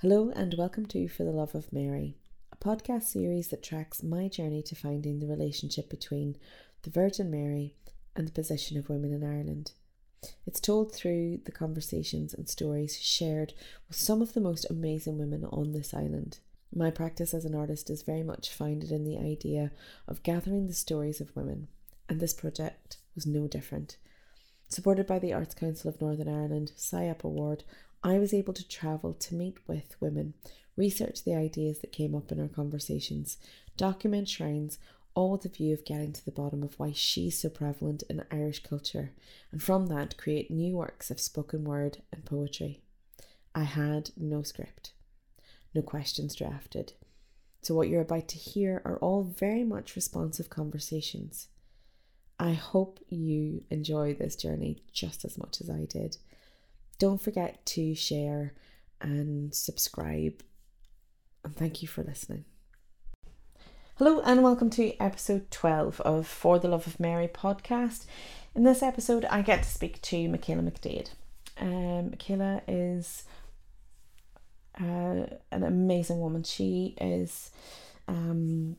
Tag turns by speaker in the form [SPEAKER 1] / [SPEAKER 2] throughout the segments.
[SPEAKER 1] Hello, and welcome to For the Love of Mary, a podcast series that tracks my journey to finding the relationship between the Virgin Mary and the position of women in Ireland. It's told through the conversations and stories shared with some of the most amazing women on this island. My practice as an artist is very much founded in the idea of gathering the stories of women, and this project was no different. Supported by the Arts Council of Northern Ireland SIAP Award, I was able to travel to meet with women, research the ideas that came up in our conversations, document shrines, all with the view of getting to the bottom of why she's so prevalent in Irish culture, and from that create new works of spoken word and poetry. I had no script, no questions drafted. So, what you're about to hear are all very much responsive conversations. I hope you enjoy this journey just as much as I did. Don't forget to share and subscribe. And thank you for listening. Hello, and welcome to episode 12 of For the Love of Mary podcast. In this episode, I get to speak to Michaela McDade. Um, Michaela is uh, an amazing woman. She is um,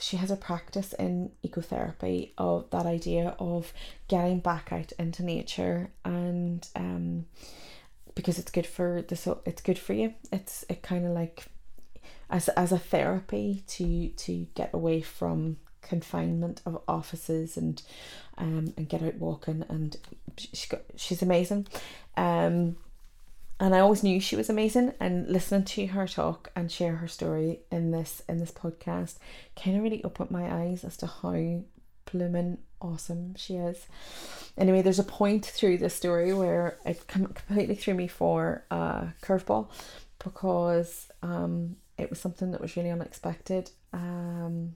[SPEAKER 1] she has a practice in ecotherapy of that idea of getting back out into nature and um because it's good for the so it's good for you. It's it kind of like as as a therapy to to get away from confinement of offices and um and get out walking and she got, she's amazing. Um and I always knew she was amazing and listening to her talk and share her story in this in this podcast kind of really opened my eyes as to how blooming awesome she is. Anyway, there's a point through this story where it completely threw me for a curveball because um, it was something that was really unexpected. Um,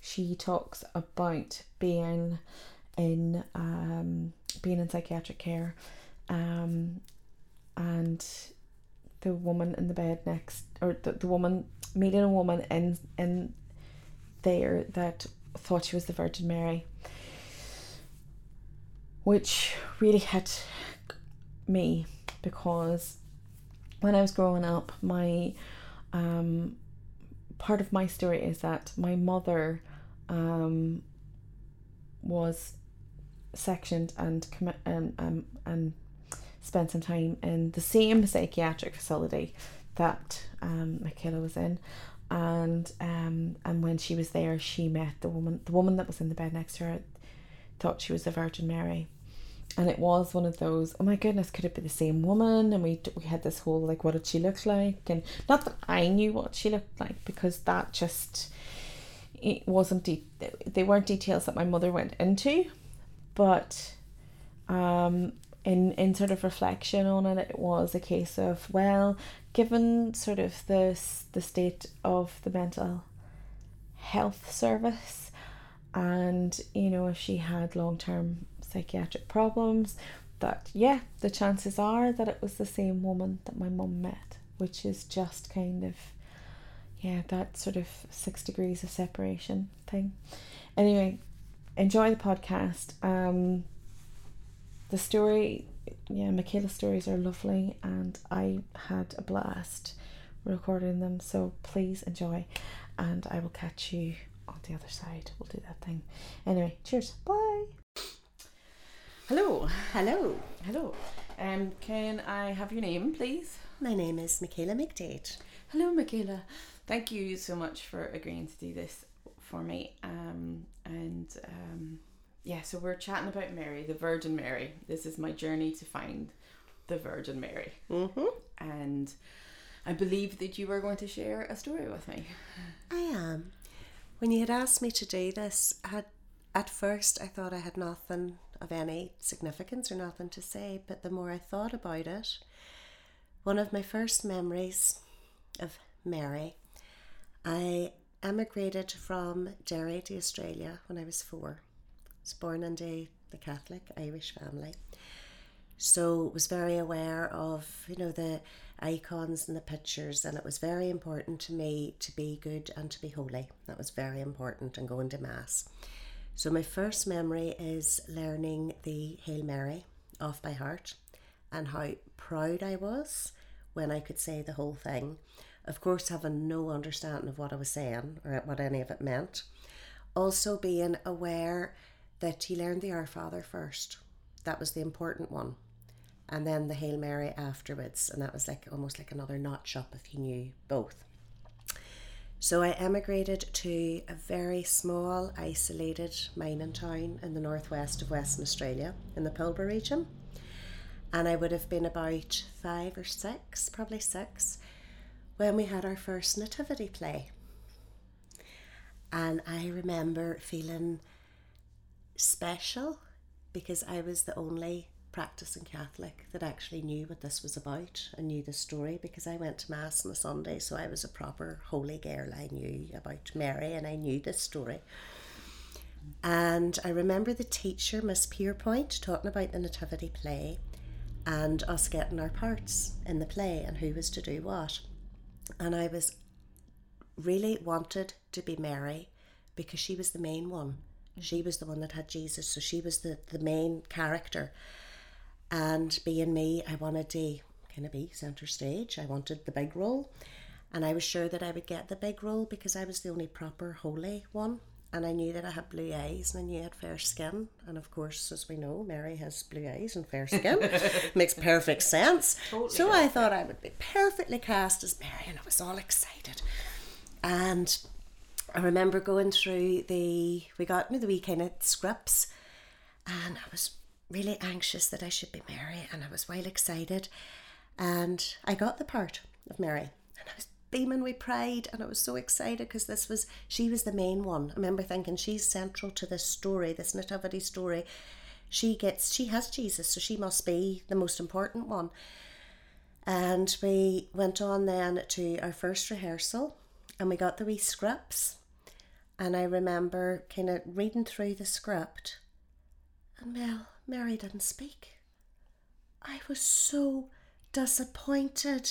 [SPEAKER 1] she talks about being in um, being in psychiatric care um, and the woman in the bed next or the, the woman meeting a woman in in there that thought she was the Virgin Mary which really hit me because when I was growing up my um part of my story is that my mother um was sectioned and commit and um and spent some time in the same psychiatric facility that um, Michaela was in. And um, and when she was there, she met the woman. The woman that was in the bed next to her thought she was the Virgin Mary, and it was one of those. Oh my goodness, could it be the same woman? And we we had this whole like, what did she look like? And not that I knew what she looked like because that just it wasn't. De- they weren't details that my mother went into, but um in in sort of reflection on it, it was a case of well, given sort of the the state of the mental health service, and you know if she had long term psychiatric problems, that yeah, the chances are that it was the same woman that my mum met, which is just kind of yeah that sort of six degrees of separation thing. Anyway, enjoy the podcast. Um, the story, yeah, Michaela's stories are lovely, and I had a blast recording them. So please enjoy, and I will catch you on the other side. We'll do that thing. Anyway, cheers. Bye. Hello.
[SPEAKER 2] Hello.
[SPEAKER 1] Hello. Um, can I have your name, please?
[SPEAKER 2] My name is Michaela McDade.
[SPEAKER 1] Hello, Michaela. Thank you so much for agreeing to do this for me. Um, and um, yeah, so we're chatting about Mary, the Virgin Mary. This is my journey to find the Virgin Mary.
[SPEAKER 2] Mm-hmm.
[SPEAKER 1] And I believe that you were going to share a story with me.
[SPEAKER 2] I am. When you had asked me to do this, I had at first I thought I had nothing of any significance or nothing to say, but the more I thought about it, one of my first memories of Mary, I emigrated from Derry to Australia when I was four was born into the Catholic Irish family. So was very aware of, you know, the icons and the pictures and it was very important to me to be good and to be holy. That was very important and going to mass. So my first memory is learning the Hail Mary off by heart and how proud I was when I could say the whole thing. Of course, having no understanding of what I was saying or what any of it meant. Also, being aware that he learned the Our Father first. That was the important one. And then the Hail Mary afterwards. And that was like almost like another notch up if he knew both. So I emigrated to a very small, isolated mining town in the northwest of Western Australia, in the Pilbara region. And I would have been about five or six, probably six, when we had our first nativity play. And I remember feeling special because I was the only practicing Catholic that actually knew what this was about and knew the story because I went to Mass on a Sunday, so I was a proper holy girl. I knew about Mary and I knew this story. And I remember the teacher, Miss Pierpoint, talking about the Nativity play and us getting our parts in the play and who was to do what. And I was really wanted to be Mary because she was the main one. She was the one that had Jesus, so she was the, the main character. And being me, I wanted to kind of be centre stage. I wanted the big role. And I was sure that I would get the big role because I was the only proper holy one. And I knew that I had blue eyes and I knew I had fair skin. And of course, as we know, Mary has blue eyes and fair skin. Makes perfect sense.
[SPEAKER 1] Totally
[SPEAKER 2] so
[SPEAKER 1] does,
[SPEAKER 2] I thought I would be perfectly cast as Mary and I was all excited. And I remember going through the, we got me the wee kind of scripts and I was really anxious that I should be Mary, and I was well excited. And I got the part of Mary, and I was beaming with pride, and I was so excited because this was she was the main one. I remember thinking she's central to this story, this nativity story. She gets she has Jesus, so she must be the most important one. And we went on then to our first rehearsal, and we got the wee scripts. And I remember kind of reading through the script, and Mary didn't speak. I was so disappointed.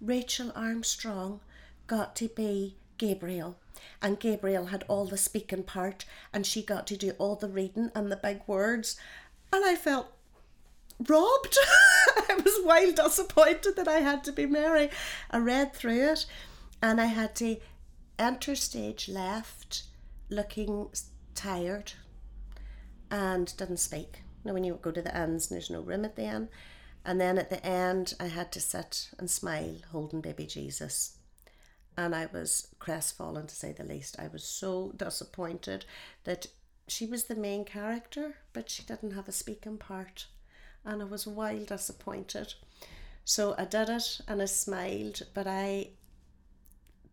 [SPEAKER 2] Rachel Armstrong got to be Gabriel, and Gabriel had all the speaking part, and she got to do all the reading and the big words, and I felt robbed. I was wild disappointed that I had to be Mary. I read through it, and I had to enter stage left, looking tired, and didn't speak. You know, when you go to the ends, and there's no room at the end. And then at the end, I had to sit and smile, holding baby Jesus. And I was crestfallen to say the least. I was so disappointed that she was the main character, but she didn't have a speaking part. And I was wild disappointed. So I did it and I smiled, but I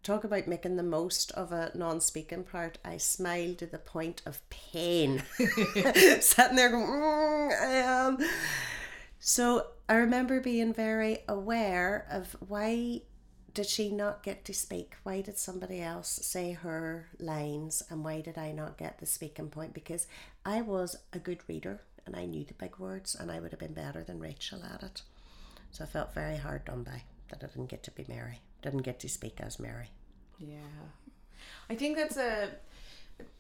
[SPEAKER 2] talk about making the most of a non-speaking part. I smiled to the point of pain, sitting there going, mm, "I am." So I remember being very aware of why did she not get to speak? Why did somebody else say her lines, and why did I not get the speaking point? Because I was a good reader and I knew the big words, and I would have been better than Rachel at it. So I felt very hard done by that I didn't get to be Mary, didn't get to speak as Mary.
[SPEAKER 1] Yeah, I think that's a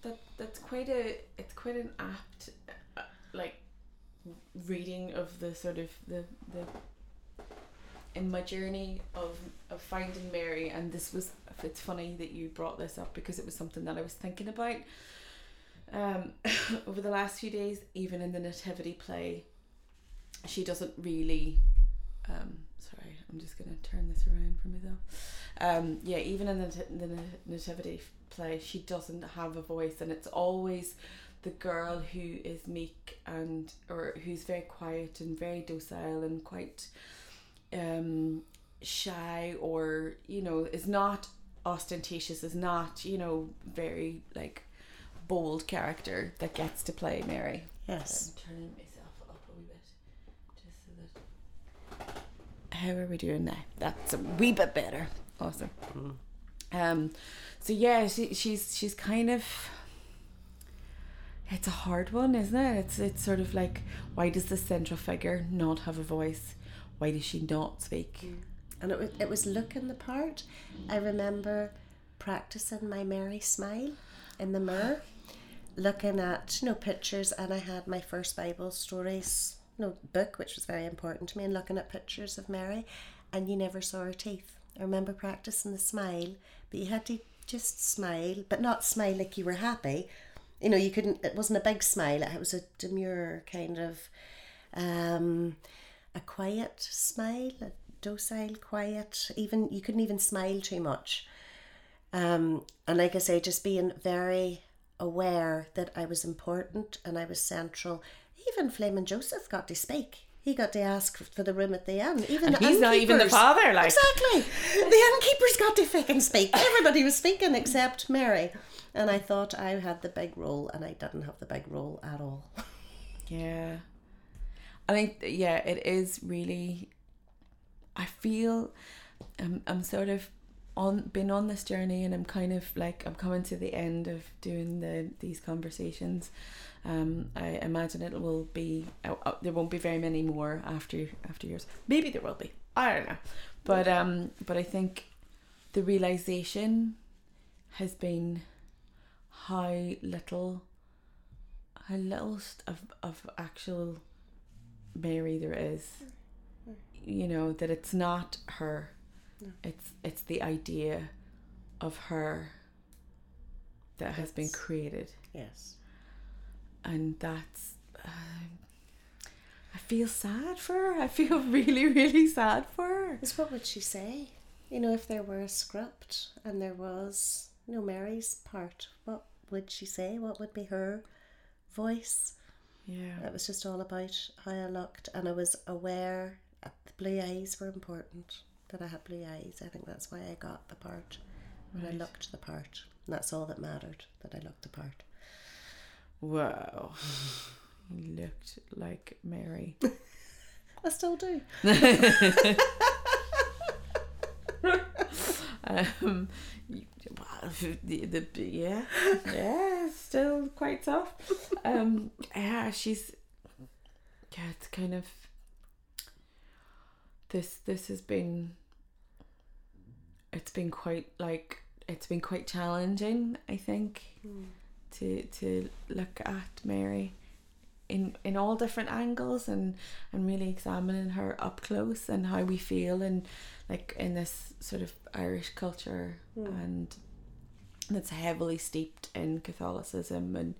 [SPEAKER 1] that that's quite a it's quite an apt uh, like reading of the sort of the the in my journey of of finding Mary and this was it's funny that you brought this up because it was something that I was thinking about um over the last few days even in the nativity play she doesn't really um sorry I'm just gonna turn this around for me though um yeah even in the, the nativity play she doesn't have a voice and it's always the girl who is meek and or who's very quiet and very docile and quite um shy or you know is not ostentatious is not you know very like bold character that gets to play Mary
[SPEAKER 2] Yes.
[SPEAKER 1] I'm turning myself up a wee bit just so that how are we doing now that's a wee bit better. Awesome. Um so yeah she, she's she's kind of it's a hard one isn't it? It's it's sort of like why does the central figure not have a voice? Why does she not speak?
[SPEAKER 2] And it was, it was looking the part. I remember practicing my merry smile in the mirror, looking at you know pictures, and I had my first Bible stories you know, book, which was very important to me, and looking at pictures of Mary. and you never saw her teeth. I remember practicing the smile, but you had to just smile, but not smile like you were happy. You know, you couldn't. It wasn't a big smile. It was a demure kind of, um, a quiet smile, a docile, quiet. Even you couldn't even smile too much. Um, and like I say, just being very aware that I was important and I was central. Even Flaming Joseph got to speak. He got to ask for the room at the end. Even
[SPEAKER 1] And
[SPEAKER 2] the
[SPEAKER 1] he's not even the father, like.
[SPEAKER 2] Exactly. The innkeepers got to fucking speak. Everybody was speaking except Mary. And I thought I had the big role and I didn't have the big role at all.
[SPEAKER 1] Yeah. I think yeah, it is really I feel I'm I'm sort of on been on this journey and I'm kind of like I'm coming to the end of doing the these conversations. Um I imagine it will be uh, there won't be very many more after after yours. Maybe there will be. I don't know. But um but I think the realization has been how little how little of, of actual Mary there is. You know, that it's not her. It's it's the idea of her that has been created.
[SPEAKER 2] Yes.
[SPEAKER 1] And that's um, I feel sad for her. I feel really, really sad for her.
[SPEAKER 2] Because what would she say? You know, if there were a script and there was, you know, Mary's part, what would she say? What would be her voice?
[SPEAKER 1] Yeah.
[SPEAKER 2] It was just all about how I looked, and I was aware that the blue eyes were important. That I had blue eyes. I think that's why I got the part. When I looked the part, and that's all that mattered. That I looked the part.
[SPEAKER 1] Wow. You looked like Mary.
[SPEAKER 2] I still do.
[SPEAKER 1] um, well, the, the yeah, yeah, still quite tough. Um, yeah, she's yeah, it's kind of this. This has been. It's been quite like it's been quite challenging. I think hmm. to to look at Mary in in all different angles and and really examining her up close and how we feel and like in this sort of Irish culture hmm. and that's heavily steeped in Catholicism and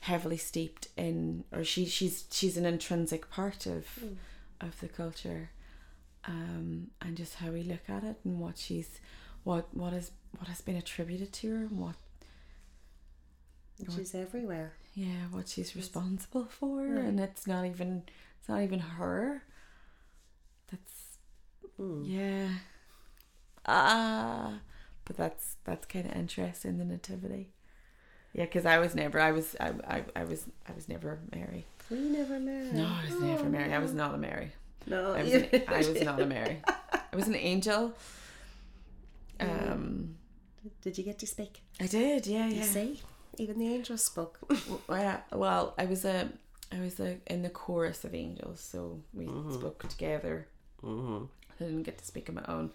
[SPEAKER 1] heavily steeped in or she she's she's an intrinsic part of hmm. of the culture um and just how we look at it and what she's what what is what has been attributed to her and what
[SPEAKER 2] she's everywhere.
[SPEAKER 1] yeah what she's responsible for and it's not even it's not even her. That's
[SPEAKER 2] Mm.
[SPEAKER 1] yeah. Ah but that's that's kind of interesting the nativity. Yeah because i was never i was I, I i was i was never mary
[SPEAKER 2] We never met.
[SPEAKER 1] no i was never mary i was not a mary
[SPEAKER 2] No,
[SPEAKER 1] I was, an, I was not a mary i was an angel um
[SPEAKER 2] Did you get to speak?
[SPEAKER 1] i did yeah
[SPEAKER 2] You
[SPEAKER 1] yeah
[SPEAKER 2] see, even the angels spoke.
[SPEAKER 1] well, well, I was a, I was a, in the chorus of angels, so we spoke together.
[SPEAKER 2] mm-hmm.
[SPEAKER 1] I didn't get to speak on my own,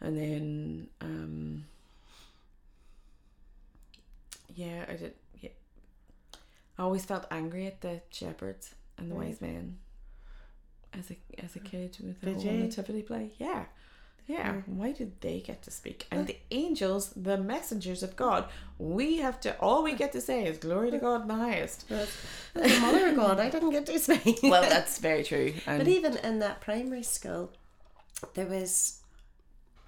[SPEAKER 1] and then, um, yeah, I did. Yeah, I always felt angry at the shepherds and the
[SPEAKER 2] Right.
[SPEAKER 1] wise men. As a as a mm. kid with the
[SPEAKER 2] Did
[SPEAKER 1] whole
[SPEAKER 2] you?
[SPEAKER 1] nativity play, yeah. Yeah,
[SPEAKER 2] Yeah.
[SPEAKER 1] why did they get to speak? And the angels, the messengers of God, we have to, all we get to say is glory to God in the highest.
[SPEAKER 2] the mother of God, I didn't get to speak.
[SPEAKER 1] Well, that's very true. And
[SPEAKER 2] But even in that primary school, there was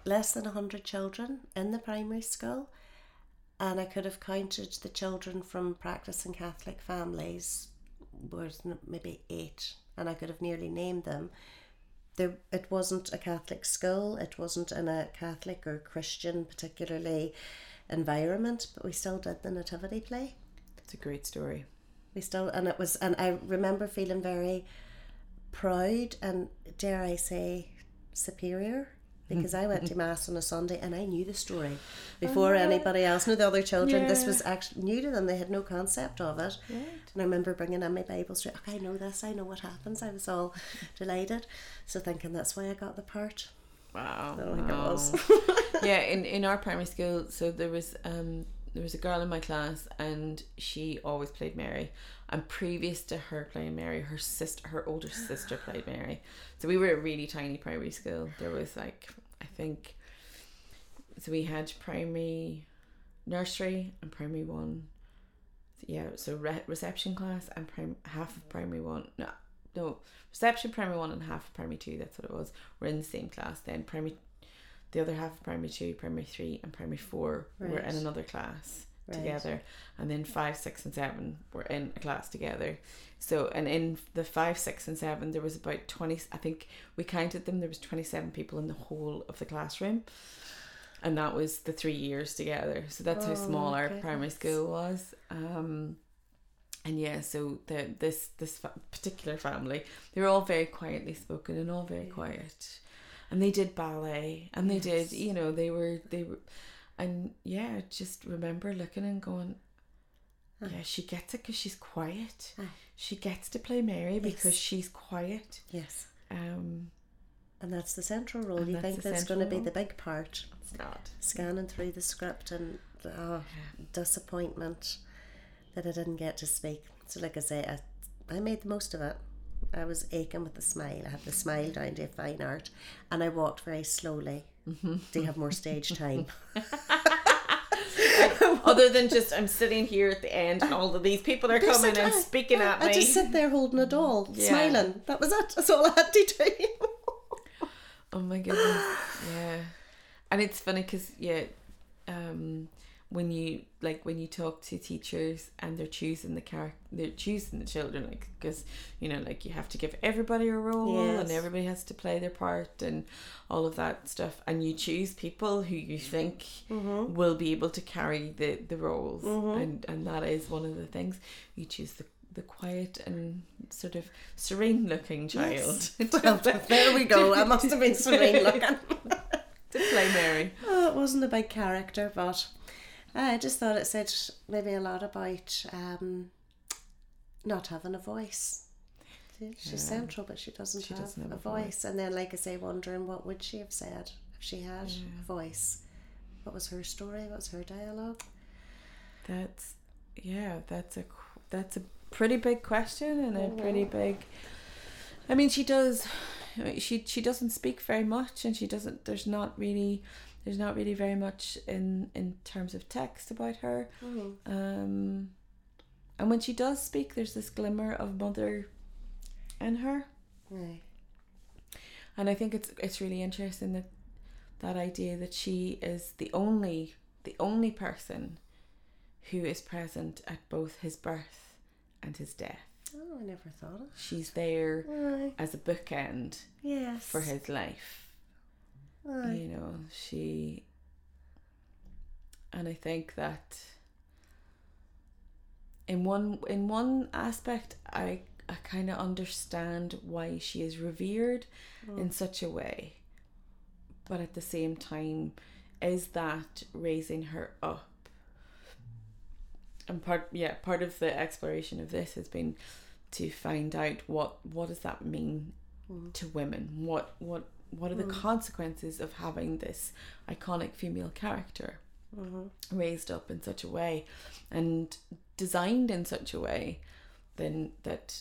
[SPEAKER 2] less than 100 children in the primary school. And I could have counted the children from practicing Catholic families, was maybe eight, and I could have nearly named them. There, it wasn't a Catholic school, it wasn't in a Catholic or Christian, particularly, environment, but we still did the nativity play
[SPEAKER 1] it's a great story.
[SPEAKER 2] we still and it was and i remember feeling very proud and dare i say superior because i went to mass on a sunday and i knew the story before anybody else. Knew the other children this was actually new to them. They had no concept of it.
[SPEAKER 1] Right.
[SPEAKER 2] and i remember bringing in my bible straight okay i know this. I know what happens. I was all delighted. So thinking that's why i got the part.
[SPEAKER 1] Wow.
[SPEAKER 2] I don't think it was.
[SPEAKER 1] yeah, in, in our primary school, so there was um there was a girl in my class and she always played Mary. And previous to her playing Mary, her sister, her older sister played Mary. So we were a really tiny primary school. There was like, I think, so we had primary, nursery, and primary one. Yeah, so re- reception class and prim- half of primary one. No, no, reception primary one and half of primary two. That's what it was. We're in the same class. Then primary, the other half of primary two, primary three, and primary four were in another class
[SPEAKER 2] Right.
[SPEAKER 1] together, and then five, six, and seven were in a class together. So, and in the five, six, and seven, there was about twenty. I think we counted them. There was twenty-seven people in the whole of the classroom, and that was the three years together. So that's how
[SPEAKER 2] Oh,
[SPEAKER 1] small our
[SPEAKER 2] goodness.
[SPEAKER 1] primary school was. Um, and yeah, so the this this particular family, they were all very quietly spoken and all very quiet, and they did ballet and they did, you know, they were they were, and yeah, just remember looking and going, yeah, she gets it because she's quiet. She gets to play Mary because she's quiet.
[SPEAKER 2] Yes.
[SPEAKER 1] Um,
[SPEAKER 2] And that's the central role. You think that's going to be the big part.
[SPEAKER 1] it's not.
[SPEAKER 2] Scanning through the script and oh, disappointment that I didn't get to speak. So, like I say, I, I made the most of it. I was aching with the smile. I had the smile down to fine art, and I walked very slowly to have more stage time.
[SPEAKER 1] Other than just I'm sitting here at the end and all of these people are
[SPEAKER 2] Just
[SPEAKER 1] coming and
[SPEAKER 2] I-
[SPEAKER 1] speaking
[SPEAKER 2] I,
[SPEAKER 1] at
[SPEAKER 2] I
[SPEAKER 1] me.
[SPEAKER 2] I just sit there holding a doll,
[SPEAKER 1] Yeah.
[SPEAKER 2] smiling. That was it. That's all I had to do.
[SPEAKER 1] Oh my goodness, yeah. And it's funny because yeah, um, when you like when you talk to teachers and they're choosing the character, they're choosing the children like because you know like you have to give everybody a role and everybody has to play their part and all of that stuff, and you choose people who you think
[SPEAKER 2] Mm-hmm.
[SPEAKER 1] will be able to carry the the roles, and and that is one of the things you choose the the quiet and sort of serene looking child
[SPEAKER 2] well, there we go. I must have been serene looking.
[SPEAKER 1] to play Mary.
[SPEAKER 2] Oh, it wasn't a big character, but I just thought it said maybe a lot about um, not having a voice. She's
[SPEAKER 1] Yeah.
[SPEAKER 2] central, but she doesn't,
[SPEAKER 1] She
[SPEAKER 2] have,
[SPEAKER 1] doesn't have
[SPEAKER 2] a, voice.
[SPEAKER 1] voice.
[SPEAKER 2] And then, like I say, wondering what would she have said if she had a voice. What was her story? What was her dialogue?
[SPEAKER 1] That's yeah, that's a that's a pretty big question and a pretty big. I mean, she does. She she doesn't speak very much, and she doesn't. There's not really. There's not really very much in in terms of text about her. Um, and when she does speak, there's this glimmer of mother in her.
[SPEAKER 2] Right.
[SPEAKER 1] And I think it's it's really interesting that that idea that she is the only the only person who is present at both his birth and his death.
[SPEAKER 2] Oh, I never thought of.
[SPEAKER 1] She's there
[SPEAKER 2] Aye.
[SPEAKER 1] as a bookend
[SPEAKER 2] Yes.
[SPEAKER 1] for his life.
[SPEAKER 2] Aye.
[SPEAKER 1] You know, she and I think that in one in one aspect I I kind of understand why she is revered mm. in such a way. But at the same time, is that raising her up? And part yeah, part of the exploration of this has been to find out what what does that mean mm. to women? What what what are the hmm. consequences of having this iconic female character mm-hmm. raised up in such a way and designed in such a way then that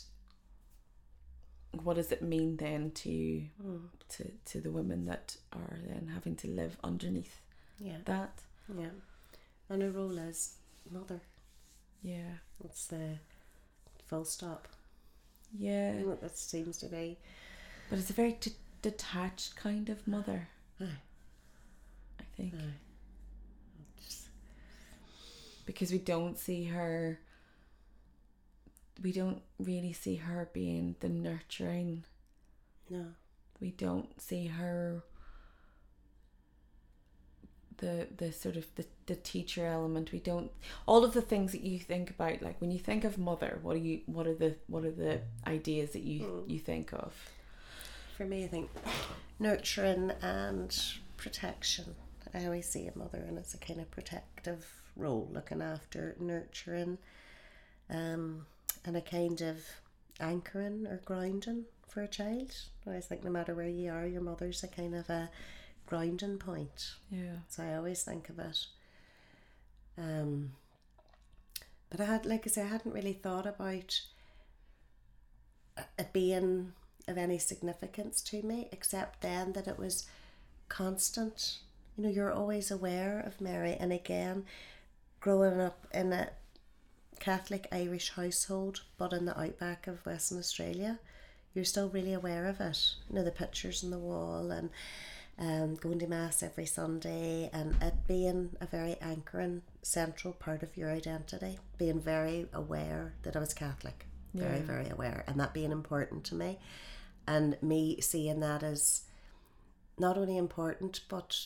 [SPEAKER 1] what does it mean then to hmm. to to the women that are then having to live underneath
[SPEAKER 2] Yeah.
[SPEAKER 1] that
[SPEAKER 2] Yeah. And her role as mother.
[SPEAKER 1] yeah
[SPEAKER 2] It's the full stop.
[SPEAKER 1] yeah
[SPEAKER 2] That seems to be.
[SPEAKER 1] but it's a very d- detached kind of mother
[SPEAKER 2] Aye.
[SPEAKER 1] i think.
[SPEAKER 2] Just-
[SPEAKER 1] because we don't see her we don't really see her being the nurturing
[SPEAKER 2] No.
[SPEAKER 1] we don't see her the the sort of the, the teacher element we don't all of the things that you think about like when you think of mother what are you what are the what are the ideas that you hmm. you think of
[SPEAKER 2] For me, I think nurturing and protection. I always see a mother, and it's a kind of protective role, looking after, nurturing, um, and a kind of anchoring or grounding for a child. I always think no matter where you are, your mother's a kind of a grounding point.
[SPEAKER 1] yeah
[SPEAKER 2] So I always think of it. Um, but I had, like I say, I hadn't really thought about it being of any significance to me, except then that it was constant. You know, you're always aware of Mary, and again, growing up in a Catholic Irish household, but in the outback of Western Australia, you're still really aware of it. You know, the pictures on the wall and um, going to Mass every Sunday and it being a very anchoring central part of your identity, being very aware that I was Catholic, very,
[SPEAKER 1] Yeah.
[SPEAKER 2] very aware, and that being important to me. And me seeing that as not only important, but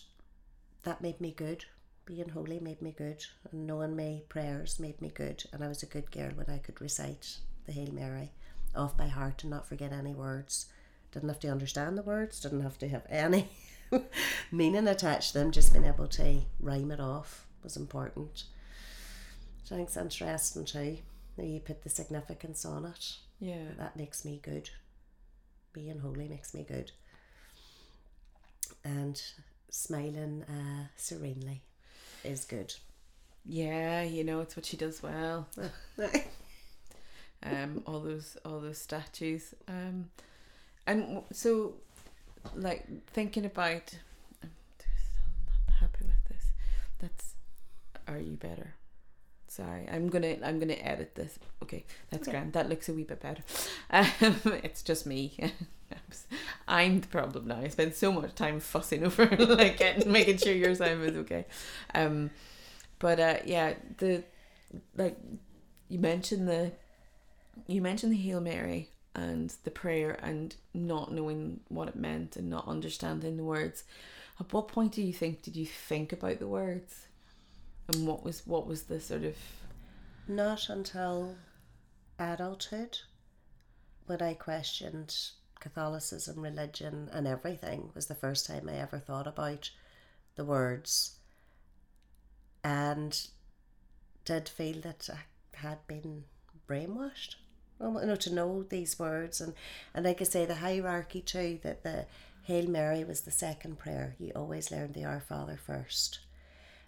[SPEAKER 2] that made me good. Being holy made me good, and knowing my prayers made me good. And I was a good girl when I could recite the Hail Mary off by heart and not forget any words. Didn't have to understand the words, didn't have to have any meaning attached to them, just being able to rhyme it off was important. So I think it's interesting too. You put the significance on it.
[SPEAKER 1] Yeah.
[SPEAKER 2] That makes me good. Being holy makes me good. And smiling uh, serenely is good.
[SPEAKER 1] Yeah, you know, it's what she does well. um all those all those statues um and so like thinking about i'm still not happy with this that's are you better sorry i'm gonna i'm gonna edit this okay that's
[SPEAKER 2] Okay.
[SPEAKER 1] grand that looks a wee bit better um it's just me i'm the problem now i spend so much time fussing over like getting, making sure your sound is okay um but uh yeah the like you mentioned the you mentioned the Hail Mary and the prayer and not knowing what it meant and not understanding the words. At what point do you think did you think about the words? And what was what was the sort of
[SPEAKER 2] Not until adulthood, when I questioned Catholicism, religion, and everything, was the first time I ever thought about the words and did feel that I had been brainwashed. You know, to know these words and, and like I say, the hierarchy too, that the Hail Mary was the second prayer. You always learned the Our Father first.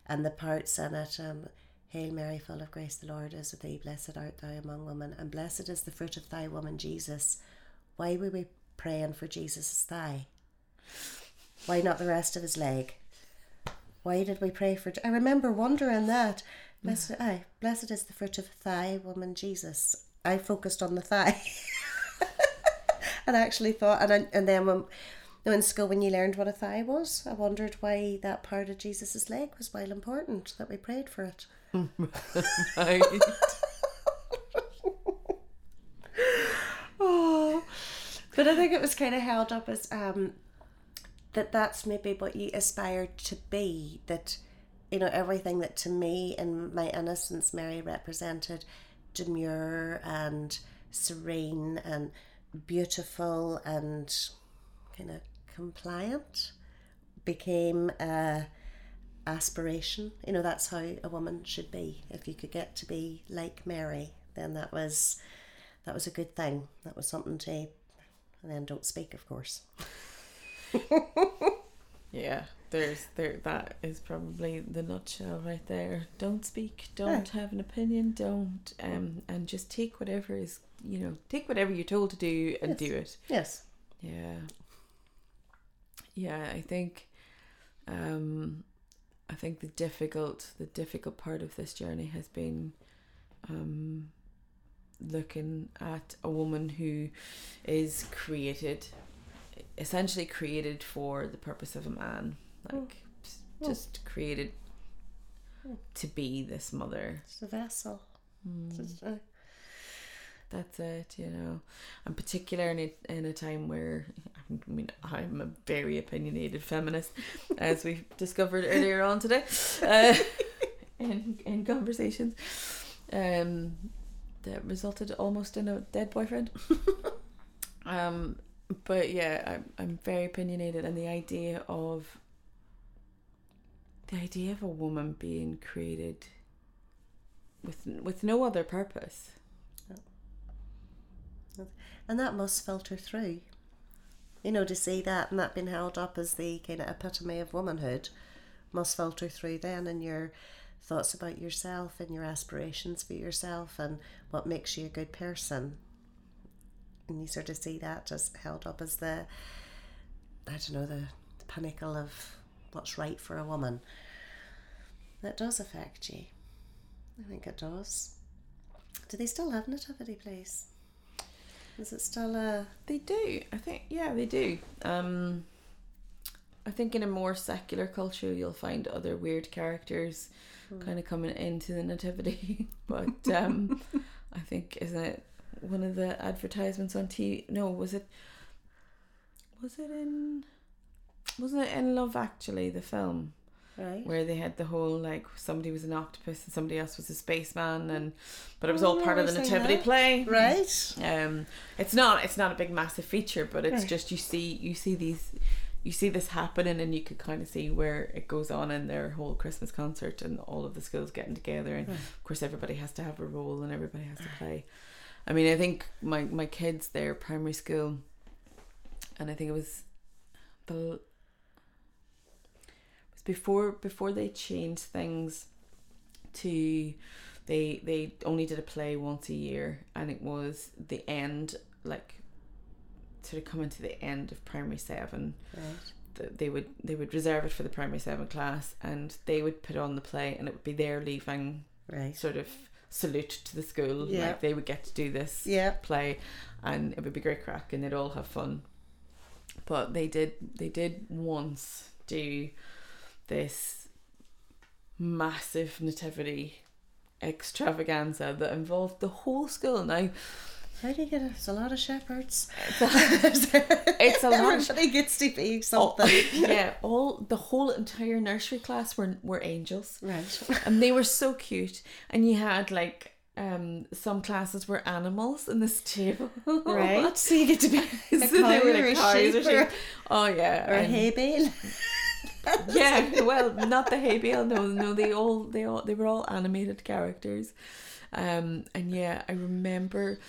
[SPEAKER 2] And the parts in it, um, Hail Mary, full of grace, the Lord is with thee. Blessed art thou among women, and blessed is the fruit of thy womb, Jesus. Why were we praying for Jesus' thigh? Why not the rest of his leg? Why did we pray for? I remember wondering that. Blessed, aye, blessed is the fruit of thy woman, Jesus. I focused on the thigh, and actually thought, and I, and then when. Know, In school, when you learned what a thigh was, I wondered why that part of Jesus' leg was well important that we prayed for it.
[SPEAKER 1] right?
[SPEAKER 2] Oh, but I think it was kind of held up as um, that that's maybe what you aspire to be. That you know everything that to me in my innocence Mary represented, demure and serene and beautiful and kind of compliant, became a aspiration. You know that's how a woman should be. If you could get to be like Mary, then that was that was a good thing. That was something to, and then don't speak, of course.
[SPEAKER 1] yeah. There's there that is probably the nutshell right there. Don't speak, don't have an opinion, don't um and just take whatever is you know, take whatever you're told to do and
[SPEAKER 2] Yes.
[SPEAKER 1] do it.
[SPEAKER 2] Yes.
[SPEAKER 1] Yeah. Yeah, I think um I think the difficult the difficult part of this journey has been um looking at a woman who is created essentially created for the purpose of a man. Like
[SPEAKER 2] Mm.
[SPEAKER 1] just created
[SPEAKER 2] Mm.
[SPEAKER 1] to be this mother.
[SPEAKER 2] It's a vessel.
[SPEAKER 1] Mm.
[SPEAKER 2] Just, uh,
[SPEAKER 1] That's it, you know. And particular in a, in a time where, I mean, I'm a very opinionated feminist, as we discovered earlier on today, uh, in in conversations, um, that resulted almost in a dead boyfriend. um, but yeah, I'm I'm very opinionated, and the idea of the idea of a woman being created with with no other purpose.
[SPEAKER 2] and that must filter through. You know, to see that and that being held up as the kind of epitome of womanhood must filter through then in your thoughts about yourself and your aspirations for yourself and what makes you a good person. And you sort of see that as held up as the, I don't know, the, the pinnacle of what's right for a woman. That does affect you. I think it does. Do they still have nativity plays? Is it still a?
[SPEAKER 1] They do. I think yeah, they do. Um, I think in a more secular culture, you'll find other weird characters kind of coming into the nativity. but um, I think isn't it one of the advertisements on TV? No, was it? Was it in? Wasn't it in Love Actually the film?
[SPEAKER 2] Right.
[SPEAKER 1] where they had the whole like somebody was an octopus and somebody else was a spaceman and but it was all part of the nativity
[SPEAKER 2] that.
[SPEAKER 1] play
[SPEAKER 2] Right.
[SPEAKER 1] um it's not it's not a big massive feature but it's
[SPEAKER 2] Right.
[SPEAKER 1] just you see you see these you see this happening and you could kind of see where it goes on in their whole christmas concert and all of the schools getting together and of course everybody has to have a role and everybody has to play i mean i think my my kids their primary school and i think it was the before before they changed things to they they only did a play once a year and it was the end like sort of coming to the end of primary seven
[SPEAKER 2] Right.
[SPEAKER 1] th- they would they would reserve it for the primary seven class and they would put on the play and it would be their leaving
[SPEAKER 2] Right.
[SPEAKER 1] sort of salute to the school
[SPEAKER 2] Yeah.
[SPEAKER 1] like they would get to do this
[SPEAKER 2] Yeah.
[SPEAKER 1] play and it would be great crack and they'd all have fun but they did they did once do this massive nativity extravaganza that involved the whole school now
[SPEAKER 2] How do you get it? It's a lot of shepherds.
[SPEAKER 1] it's a lot
[SPEAKER 2] Everybody gets to be
[SPEAKER 1] all,
[SPEAKER 2] something.
[SPEAKER 1] yeah all the whole entire nursery class were were angels
[SPEAKER 2] Right.
[SPEAKER 1] and they were so cute and you had like um some classes were animals in this table
[SPEAKER 2] Right. So you get to be a
[SPEAKER 1] so
[SPEAKER 2] cow
[SPEAKER 1] they were
[SPEAKER 2] or
[SPEAKER 1] like
[SPEAKER 2] a
[SPEAKER 1] cows
[SPEAKER 2] sheep
[SPEAKER 1] or
[SPEAKER 2] or.
[SPEAKER 1] Oh yeah,
[SPEAKER 2] or a hay bale.
[SPEAKER 1] yeah. Well, not the hay bale. No, no. They all they all they were all animated characters, um. And yeah, I remember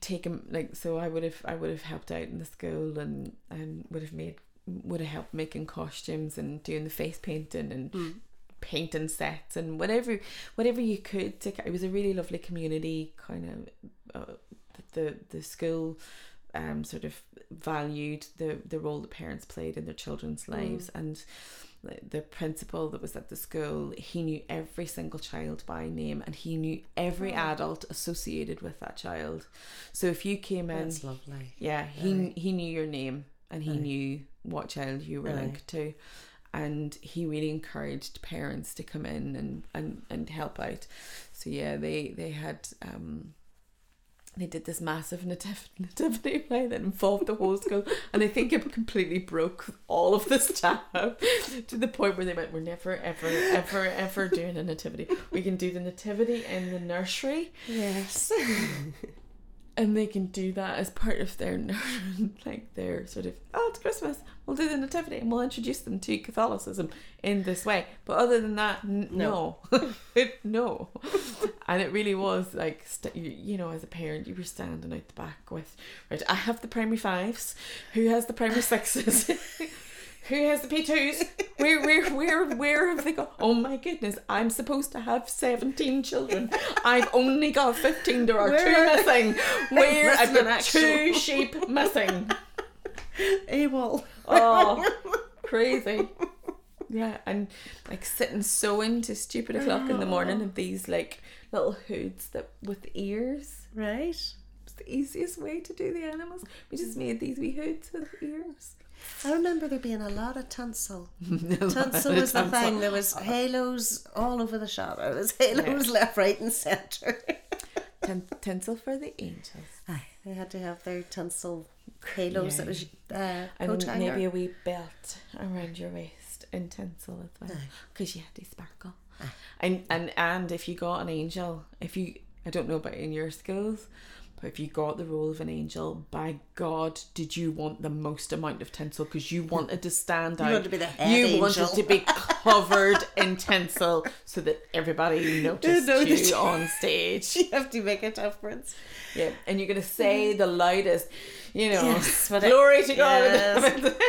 [SPEAKER 1] taking like so I would have I would have helped out in the school and and would have made would have helped making costumes and doing the face painting and painting sets and whatever whatever you could to it was a really lovely community kind of uh, the the school um sort of valued the the role that parents played in their children's lives. And the- the principal that was at the school he knew every single child by name and he knew every adult associated with that child. So if you came in
[SPEAKER 2] That's lovely.
[SPEAKER 1] yeah, he he knew your name and he knew what child you were linked to, and he really encouraged parents to come in and and and help out. So yeah, they they had um. They did this massive nativ- nativity play that involved the whole school, and I think it completely broke all of the staff to the point where they went, "We're never, ever, ever, ever doing a nativity. We can do the nativity in the nursery,
[SPEAKER 2] Yes.
[SPEAKER 1] and they can do that as part of their like their sort of oh it's Christmas. We'll do the nativity and we'll introduce them to Catholicism in this way. But other than that n- no. No. And it really was like st- you, you know as a parent you were standing out the back with right I have the primary fives. Who has the primary sixes who has the P2s where where where where have they got oh my goodness I'm supposed to have 17 children. I've only got 15 there are two
[SPEAKER 2] Where-
[SPEAKER 1] missing. Where I've
[SPEAKER 2] Missing
[SPEAKER 1] got
[SPEAKER 2] actual-
[SPEAKER 1] two sheep missing?
[SPEAKER 2] AWOL.
[SPEAKER 1] oh crazy. Yeah and like sitting so into stupid o'clock in the morning of these like little hoods that with ears.
[SPEAKER 2] Right.
[SPEAKER 1] it's the easiest way to do the animals. We just mm. made these wee hoods with ears
[SPEAKER 2] I remember there being a lot of
[SPEAKER 1] tinsel.
[SPEAKER 2] Tinsel was the thing. There was halos all over the shop. There was halos left, right, and centre.
[SPEAKER 1] Tin- tinsel for the angels
[SPEAKER 2] Aye, they had to have their tinsel halos. That was uh,
[SPEAKER 1] and maybe a wee belt around your waist in tinsel as well because you had to sparkle and and and if you got an angel if you I don't know about in your schools if you got the role of an angel by God did you want the most amount of tinsel because you wanted to stand out You
[SPEAKER 2] wanted to be the head
[SPEAKER 1] you
[SPEAKER 2] angel.
[SPEAKER 1] wanted to be covered in tinsel so that everybody noticed you on stage
[SPEAKER 2] you have to make a difference.
[SPEAKER 1] yeah, and you're gonna say the loudest, you know,
[SPEAKER 2] Yes, but it-
[SPEAKER 1] glory to God.
[SPEAKER 2] yes.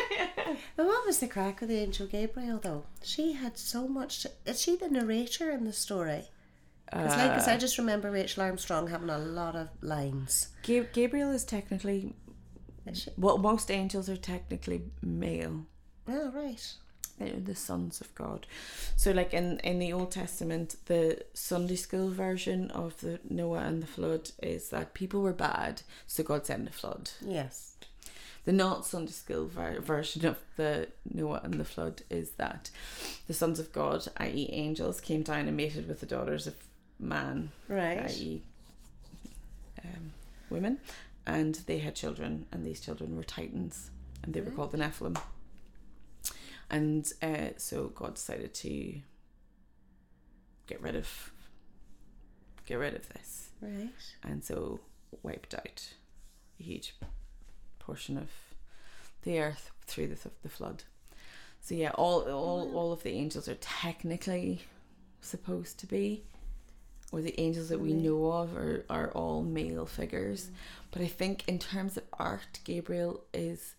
[SPEAKER 2] But what was the crack with the angel Gabriel though? She had so much. To, is she the narrator in the story? It's like, I uh, just remember Rachel Armstrong having a lot of lines.
[SPEAKER 1] Ga- Gabriel is technically
[SPEAKER 2] Is
[SPEAKER 1] well, most angels are technically male.
[SPEAKER 2] Oh right.
[SPEAKER 1] They're the sons of God. So, like in in the Old Testament, the Sunday school version of the Noah and the flood is that people were bad, so God sent the flood.
[SPEAKER 2] Yes.
[SPEAKER 1] The not Sunday school ver- version of the Noah and the flood is that the sons of God, i.e., angels, came down and mated with the daughters of man,
[SPEAKER 2] Right.
[SPEAKER 1] i.e., um, women, and they had children, and these children were titans, and they were called the Nephilim. And uh, so God decided to get rid of get rid of this,
[SPEAKER 2] Right.
[SPEAKER 1] and so wiped out a huge portion of the earth through the, the flood. So yeah, all all all of the angels are technically supposed to be, or the angels that we know of are are all male figures. But I think in terms of art, Gabriel is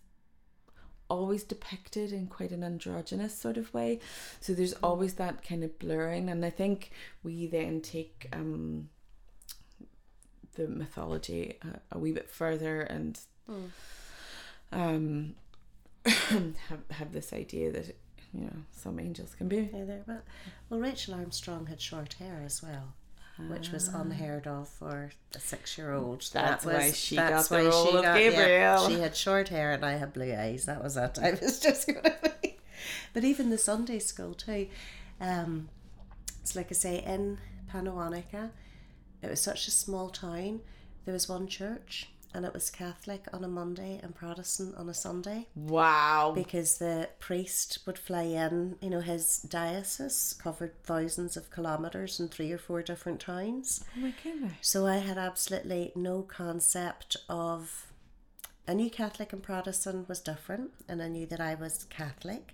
[SPEAKER 1] always depicted in quite an androgynous sort of way. So there's always that kind of blurring, and I think we then take um the mythology a, a wee bit further and um have have this idea that you know some angels can be.
[SPEAKER 2] Yeah, there. Well, well, Rachel Armstrong had short hair as well, which was unheard of for a six-year-old.
[SPEAKER 1] That's
[SPEAKER 2] That
[SPEAKER 1] why
[SPEAKER 2] was-
[SPEAKER 1] she
[SPEAKER 2] that's
[SPEAKER 1] got the role
[SPEAKER 2] she
[SPEAKER 1] of
[SPEAKER 2] got- yeah,
[SPEAKER 1] Gabriel.
[SPEAKER 2] she had short hair and I had blue eyes. That was it. I was just gonna be. But even the Sunday school too. Um, it's like I say in Pannawonica, it was such a small town. There was one church, and it was Catholic on a Monday and Protestant on a Sunday
[SPEAKER 1] wow
[SPEAKER 2] because the priest would fly in, you know, his diocese covered thousands of kilometres in three or four different towns.
[SPEAKER 1] oh my goodness
[SPEAKER 2] So I had absolutely no concept of. I knew Catholic and Protestant was different, and I knew that I was Catholic.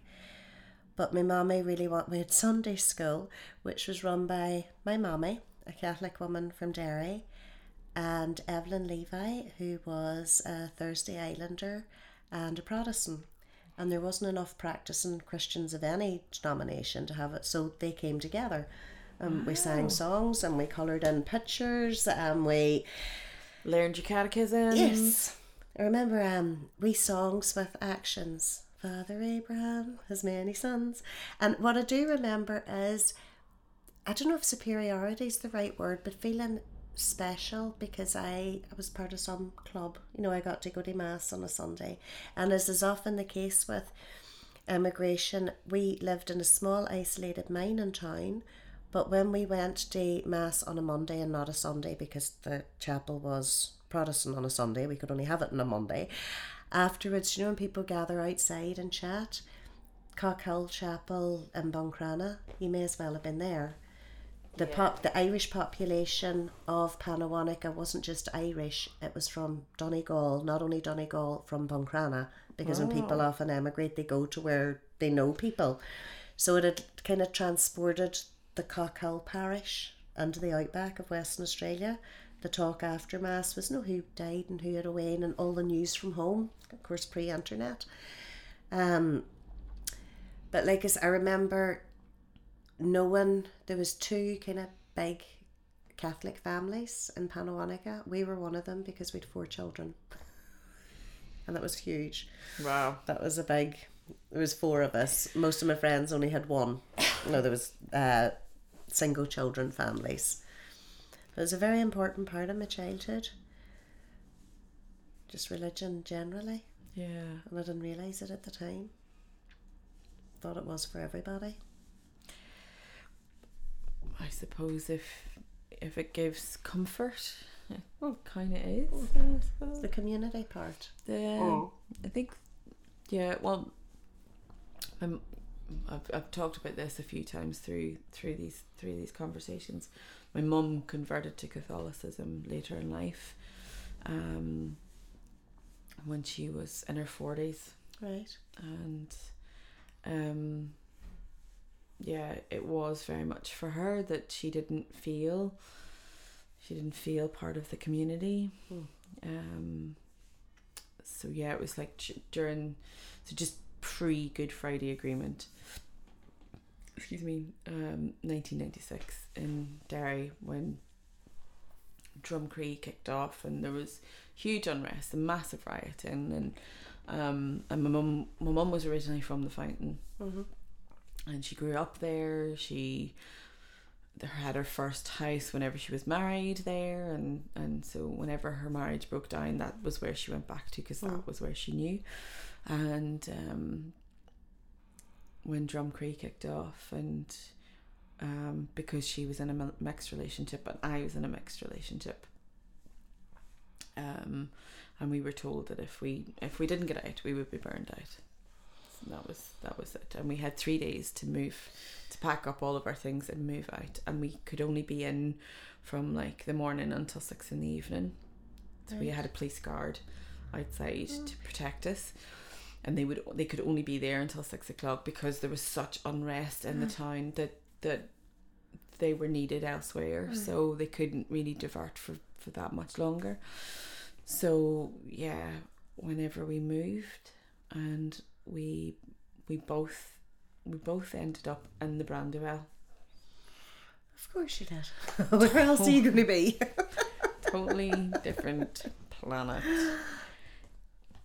[SPEAKER 2] But my mommy really wanted me at Sunday school, which was run by my mommy, a Catholic woman from Derry, and Evelyn Levi, who was a Thursday Islander and a Protestant. And there wasn't enough practicing Christians of any denomination to have it, so they came together. Um, We sang songs and we coloured in pictures and we
[SPEAKER 1] learned your catechism
[SPEAKER 2] Yes. I remember um we songs with actions. Father Abraham has many sons. And what I do remember is I don't know if superiority is the right word, but feeling special because I, I was part of some club. You know, I got to go to mass on a Sunday. And as is often the case with immigration, we lived in a small isolated mining town. But when we went to mass on a Monday and not a Sunday because the chapel was Protestant on a Sunday, we could only have it on a Monday. Afterwards, you know, when people gather outside and chat, Cockhill Chapel in Buncrana, you may as well have been there. The pop, the Irish population of Pannawonica wasn't just Irish; it was from Donegal. Not only Donegal, from Buncrana, because when people often emigrate, they go to where they know people. So it had kind of transported the Cockhill parish into the outback of Western Australia. The talk after Mass was know who died and who had away and all the news from home, of course pre-internet. Um, but like as I remember knowing there was two kind of big Catholic families in Pannawonica. We were one of them because we had four children. And that was huge.
[SPEAKER 1] wow
[SPEAKER 2] That was a big there was four of us. Most of my friends only had one. No, there was uh, single children families. It was a very important part of my childhood. Just religion generally.
[SPEAKER 1] yeah
[SPEAKER 2] And I didn't realise it at the time. Thought it was for everybody.
[SPEAKER 1] I suppose if if it gives comfort well kind of is I.
[SPEAKER 2] The community part.
[SPEAKER 1] The, I think, yeah. Well, I'm, I've I've talked about this a few times through through these through these conversations. My mum converted to Catholicism later in life, um, when she was in her forties,
[SPEAKER 2] Right.
[SPEAKER 1] and um, yeah, it was very much for her that she didn't feel she didn't feel part of the community.
[SPEAKER 2] Hmm.
[SPEAKER 1] Um, so yeah, it was like during so just pre Good Friday Agreement. Excuse me, um, 1996 in Derry when Drumcree kicked off and there was huge unrest and massive rioting and um, and my mum my mum was originally from the Fountain
[SPEAKER 2] Mm-hmm.
[SPEAKER 1] And she grew up there. She had her first house whenever she was married there, and and so whenever her marriage broke down, that was where she went back to because
[SPEAKER 2] Mm.
[SPEAKER 1] that was where she knew. And um, when Drumcree kicked off, and um, because she was in a mixed relationship and I was in a mixed relationship. Um, and we were told that if we if we didn't get out, we would be burned out. That was that was it. And we had three days to move, to pack up all of our things and move out. And we could only be in from like the morning until six in the evening. So we had a police guard outside mm. to protect us. And they would they could only be there until six o'clock because there was such unrest in the mm. town that that they were needed elsewhere.
[SPEAKER 2] Right.
[SPEAKER 1] So they couldn't really divert for, for that much longer. So yeah, whenever we moved and we we both we both ended up in the Brandywell.
[SPEAKER 2] Of course you did. Where else are you going to be?
[SPEAKER 1] Totally different planet.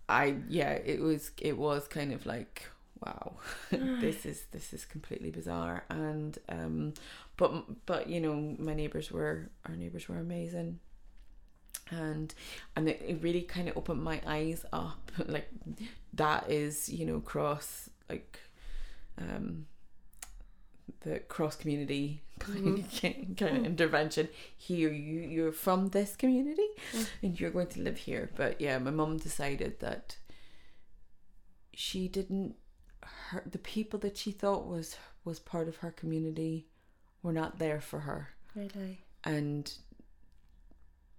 [SPEAKER 1] I yeah, it was it was kind of like wow, this is this is completely bizarre and um, but but you know my neighbors were our neighbors were amazing. And and it, it really kind of opened my eyes up. Like that is you know cross like um the cross community kind, of, mm-hmm. kind of mm. intervention. Here you you're from this community mm. and you're going to live here. But yeah my mom decided that she didn't her the people that she thought was was part of her community were not there for her.
[SPEAKER 2] Really?
[SPEAKER 1] and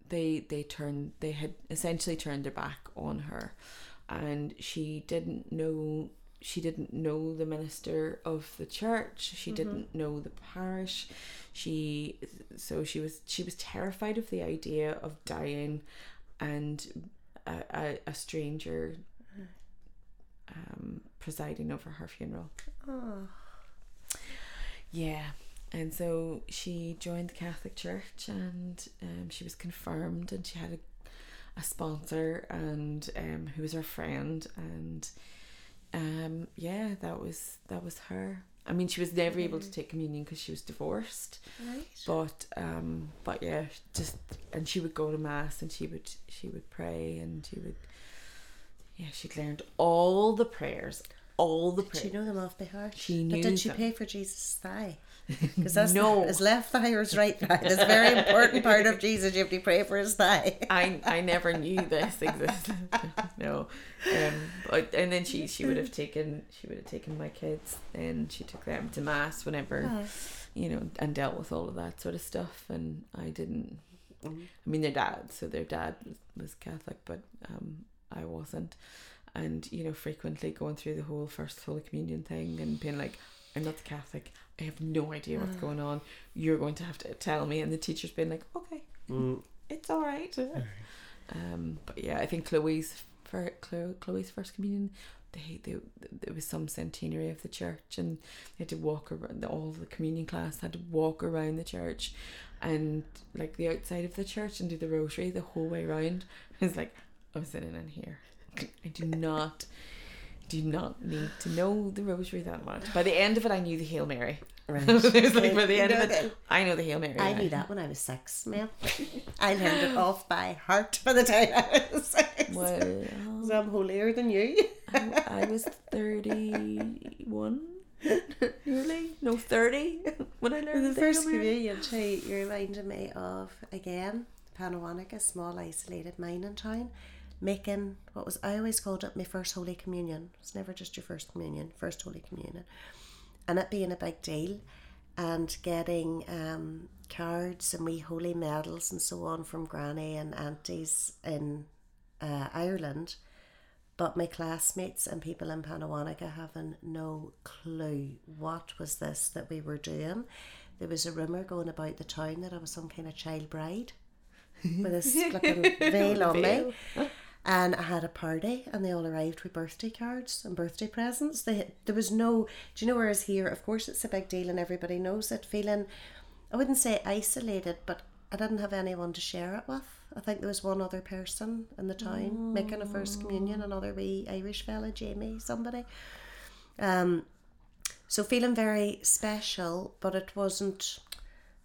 [SPEAKER 1] they they turned they had essentially turned their back on her. And she didn't know she didn't know the minister of the church. She didn't know the parish. She so she was she was terrified of the idea of dying and a, a, a stranger um, presiding over her funeral.
[SPEAKER 2] Oh.
[SPEAKER 1] yeah. And so she joined the Catholic Church and um, she was confirmed and she had a, a sponsor and um, who was her friend and um, yeah, that was that was her. I mean, she was never able to take communion because she was divorced,
[SPEAKER 2] Right.
[SPEAKER 1] but um, but yeah, just and she would go to mass and she would she would pray and she would yeah she'd learned all the prayers, all the
[SPEAKER 2] Did
[SPEAKER 1] prayers.
[SPEAKER 2] she know them off by heart?
[SPEAKER 1] She knew.
[SPEAKER 2] But did she
[SPEAKER 1] them.
[SPEAKER 2] pay for Jesus' thigh? Because that's
[SPEAKER 1] No.
[SPEAKER 2] his left thigh or his right thigh. That's a very important part of Jesus. You have to pray for his thigh.
[SPEAKER 1] I I never knew this existed. no, um, but and then she she would have taken she would have taken my kids and she took them to mass whenever
[SPEAKER 2] Oh.
[SPEAKER 1] you know and dealt with all of that sort of stuff and I didn't. I mean, their dad, so their dad was, Catholic, but um, I wasn't, and you know, frequently going through the whole first Holy Communion thing and being like, I'm not Catholic. I have no idea what's going on. You're going to have to tell me. And the teacher's been like, okay, it's all right. Um, but yeah, I think Chloe's for Chloe, Chloe's first communion, they, they there was some centenary of the church, and they had to walk around. All the communion class had to walk around the church, and like the outside of the church, and do the rosary the whole way around. I was like, I'm sitting in here. I do not. Do not need to know the rosary that much. By the end of it, I knew the Hail Mary.
[SPEAKER 2] Right.
[SPEAKER 1] it was like by the end of it, I know the Hail Mary.
[SPEAKER 2] I
[SPEAKER 1] now.
[SPEAKER 2] knew that when I was six, Mel. I learned it off by heart by the time I was six.
[SPEAKER 1] Well,
[SPEAKER 2] So I'm holier than you.
[SPEAKER 1] I, I was 31 nearly no 30 when I learned
[SPEAKER 2] The
[SPEAKER 1] the
[SPEAKER 2] first communion too, you reminded me of again Pannawonica, a small isolated mining town, making what was I always called it my first Holy Communion. It's never just your first communion, first Holy Communion, and it being a big deal, and getting um, cards and wee holy medals and so on from granny and aunties in uh, Ireland. But my classmates and people in Pannawonica having no clue what was this that we were doing. There was a rumour going about the town that I was some kind of child bride with this flipping veil on me. And I had a party, and they all arrived with birthday cards and birthday presents. They there was no, do you know? Whereas here, of course, it's a big deal, and everybody knows it. Feeling, I wouldn't say isolated, but I didn't have anyone to share it with. I think there was one other person in the town making a first communion, another wee Irish fella, Jamie, somebody. Um, so feeling very special, but it wasn't.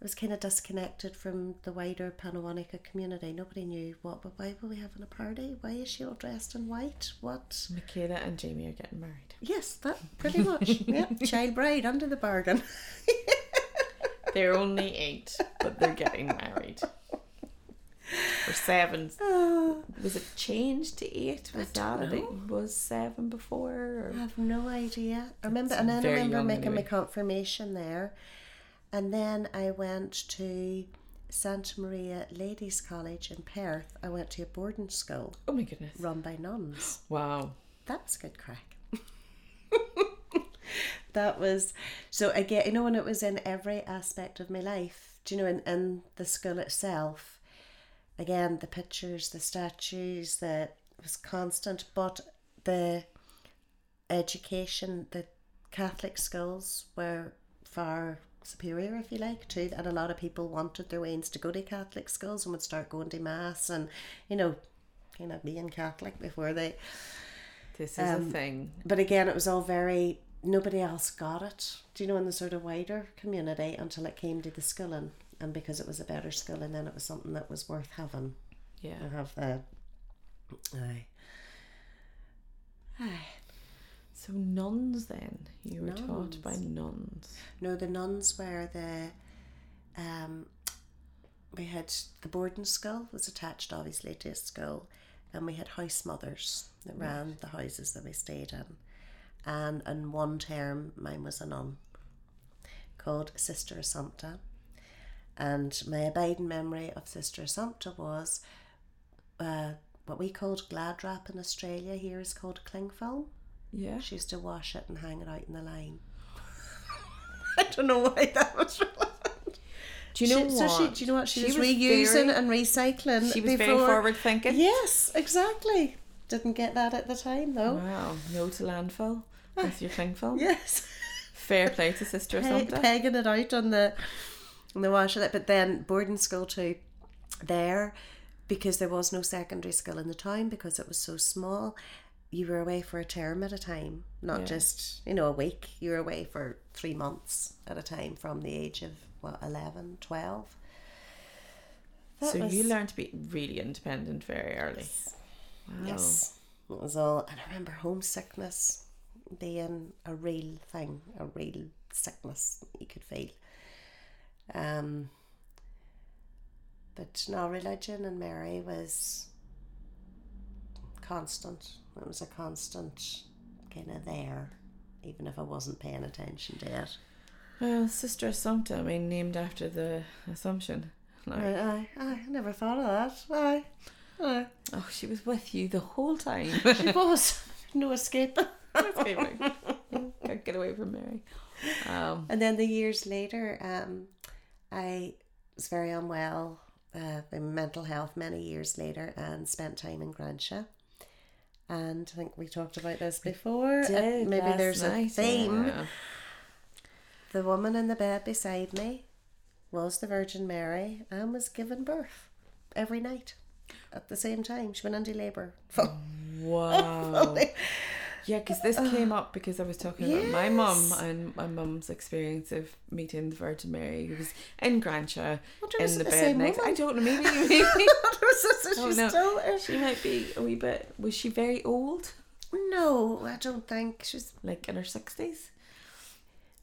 [SPEAKER 2] I was kind of disconnected from the wider Pannawonica community. Nobody knew what. But why were we having a party? Why is she all dressed in white? What?
[SPEAKER 1] Michaela and Jamie are getting married.
[SPEAKER 2] Yes, that pretty much. yeah, child bride under the bargain.
[SPEAKER 1] They're only eight, but they're getting married. Or seven. Was it changed to eight? Was that
[SPEAKER 2] don't
[SPEAKER 1] it? Was seven before? Or?
[SPEAKER 2] I have no idea. I remember, and then I remember making my confirmation there, and then I went to Santa Maria Ladies College in Perth. I went to a boarding school
[SPEAKER 1] Oh my goodness.
[SPEAKER 2] run by nuns.
[SPEAKER 1] Wow.
[SPEAKER 2] That was good crack. that was so again, you know, when it was in every aspect of my life. Do you know, in, in the school itself, again, the pictures, the statues, the it was constant, but the education, the Catholic schools were far superior, if you like, too. And a lot of people wanted their wains to go to Catholic schools and would start going to mass and, you know, kind of being Catholic before they
[SPEAKER 1] This is a um, thing.
[SPEAKER 2] but again, it was all very nobody else got it. Do you know in the sort of wider community until it came to the schooling, and because it was a better school, and then it was something that was worth having.
[SPEAKER 1] Yeah.
[SPEAKER 2] I have that. aye. Aye.
[SPEAKER 1] So nuns then. You were taught by
[SPEAKER 2] Nuns.
[SPEAKER 1] nuns.
[SPEAKER 2] No, the nuns were the um we had the boarding school was attached obviously to a school and we had house mothers that ran the houses that we stayed in. And in one term mine was a nun called Sister Assumpta. And my abiding memory of Sister Assumpta was uh, what we called glad wrap in Australia here is called cling film.
[SPEAKER 1] Yeah.
[SPEAKER 2] She used to wash it and hang it out in the line. I don't know why that was relevant.
[SPEAKER 1] Do you know
[SPEAKER 2] She-
[SPEAKER 1] what?
[SPEAKER 2] So she, do you know what she, was,
[SPEAKER 1] was
[SPEAKER 2] reusing
[SPEAKER 1] very-
[SPEAKER 2] and recycling?
[SPEAKER 1] She was very forward thinking.
[SPEAKER 2] Yes, exactly. Didn't get that at the time though.
[SPEAKER 1] Wow. No to landfill with your thing, film.
[SPEAKER 2] Yes,
[SPEAKER 1] Fair play to Sister
[SPEAKER 2] Pe-
[SPEAKER 1] Assumpta.
[SPEAKER 2] pegging it out on the on the wash of it. But then boarding school too, there, because there was no secondary school in the town because it was so small. You were away for a term at a time, not
[SPEAKER 1] Yeah.
[SPEAKER 2] just you know a week. You were away for three months at a time from the age of what 11, 12. That
[SPEAKER 1] so you
[SPEAKER 2] was-
[SPEAKER 1] learned to be really independent very early. Wow.
[SPEAKER 2] Yes, it was all. And I remember homesickness being a real thing, a real sickness you could feel. Um, but no, religion and Mary was constant. It was a constant kind of there, even if I wasn't paying attention to it.
[SPEAKER 1] Well, Sister Assumpta, I mean, named after the Assumption. Like,
[SPEAKER 2] Aye, aye, I never thought of that. Aye, aye.
[SPEAKER 1] oh, she was with you the whole time.
[SPEAKER 2] She was no escaping.
[SPEAKER 1] Escaping. Can't get away from Mary. Um,
[SPEAKER 2] And then the years later, um, I was very unwell, uh, in mental health many years later, and spent time in Gransha. And I think we talked about this before. Uh,
[SPEAKER 1] did
[SPEAKER 2] Maybe there's a theme.
[SPEAKER 1] yeah.
[SPEAKER 2] The woman in the bed beside me was the Virgin Mary and was giving birth every night at the same time. She went into labour.
[SPEAKER 1] Wow. Yeah, because this came up because I was talking about my mum and my mum's experience of meeting the Virgin Mary, who was in
[SPEAKER 2] Gransha
[SPEAKER 1] in the bed next. I don't know. Maybe, maybe. Oh, no.
[SPEAKER 2] still
[SPEAKER 1] she might be a wee bit. Was she very old?
[SPEAKER 2] No, I don't think she's
[SPEAKER 1] Like in her sixties?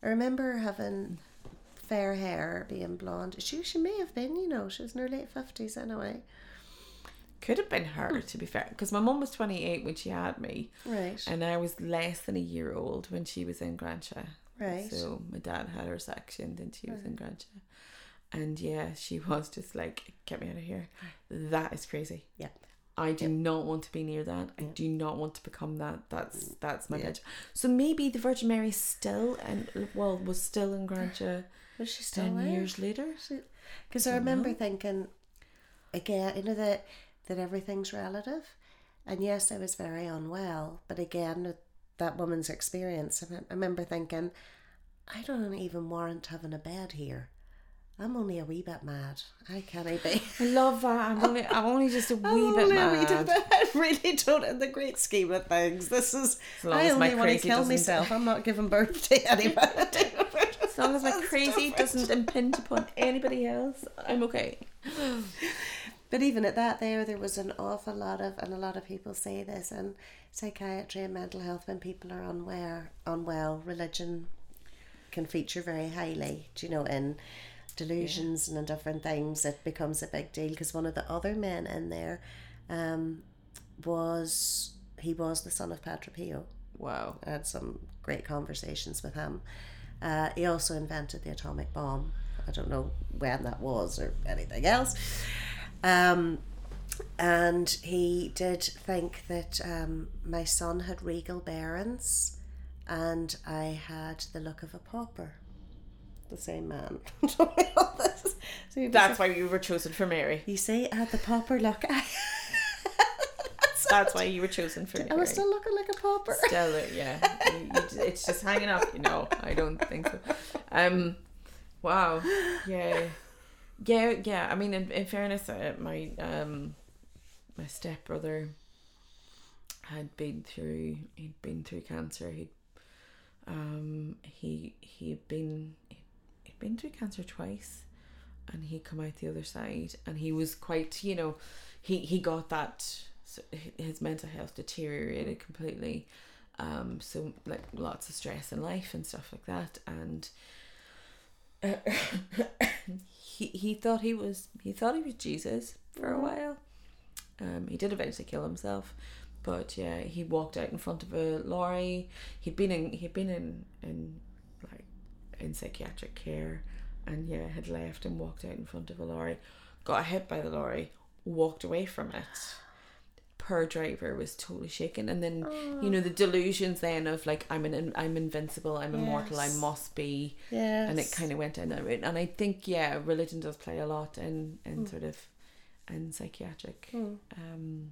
[SPEAKER 2] I remember her having fair hair, being blonde. She she may have been, you know, she was in her late fifties anyway.
[SPEAKER 1] Could have been her, hmm. to be fair, because my mum was twenty eight when she had me,
[SPEAKER 2] Right.
[SPEAKER 1] and I was less than a year old when she was in Gransha.
[SPEAKER 2] Right.
[SPEAKER 1] So my dad had her section, then she was in Gransha. And yeah, she was just like, get me out of here. That is crazy.
[SPEAKER 2] Yeah.
[SPEAKER 1] I do not want to be near that. I do not want to become that. That's mm. that's my
[SPEAKER 2] Yeah.
[SPEAKER 1] pitch. So maybe the Virgin Mary still and well was still in Gransha
[SPEAKER 2] Was she still
[SPEAKER 1] ten years later.
[SPEAKER 2] Because I remember thinking, again, you know that that everything's relative, And yes, I was very unwell, but again, that woman's experience, I remember thinking, I don't even warrant having a bed here. I'm only a wee bit mad. How can I be?
[SPEAKER 1] I love that. I'm only, I'm only just a wee
[SPEAKER 2] I'm
[SPEAKER 1] bit mad.
[SPEAKER 2] bit. I really don't, in the great scheme of things, this is. I only want to kill myself. I'm not giving birth to anybody.
[SPEAKER 1] As long as my crazy doesn't impinge upon anybody else, I'm okay.
[SPEAKER 2] But even at that, there there was an awful lot of, and a lot of people say this, in psychiatry and mental health when people are unwell, unwell, religion can feature very highly. Do you know in delusions and in different things, it becomes a big deal. Because one of the other men in there, um, was he was the son of Padre Pio.
[SPEAKER 1] Wow.
[SPEAKER 2] I had some great conversations with him. Uh, he also invented the atomic bomb. I don't know when that was or anything else. Um, and he did think that um, my son had regal bearings and I had the look of a pauper. The same man. told me all this. So
[SPEAKER 1] That's why you were chosen for Mary.
[SPEAKER 2] you see, I had the pauper look.
[SPEAKER 1] That's why you were chosen for Mary.
[SPEAKER 2] I was still looking like a pauper.
[SPEAKER 1] Stellar, yeah. You- you just- it's just hanging up, you know. I don't think so. Um, wow. Yeah. Yeah, yeah. I mean, in, in fairness, uh, my um, my stepbrother had been through. He'd been through cancer. He'd um he he'd been he'd been through cancer twice, and he come out the other side, and he was quite, you know, he he got that. His mental health deteriorated completely um so like lots of stress in life and stuff like that and he he thought he was he thought he was Jesus for a while. Um he did eventually kill himself but yeah he walked out in front of a lorry. He'd been in he'd been in in like in psychiatric care and yeah had left and walked out in front of a lorry got hit by the lorry walked away from it per driver was totally shaken. And then you know the delusions then of like i'm an i'm invincible i'm immortal i must be.
[SPEAKER 2] Yes.
[SPEAKER 1] and it kind of went down that route. And i think yeah religion does play a lot in in sort of in psychiatric um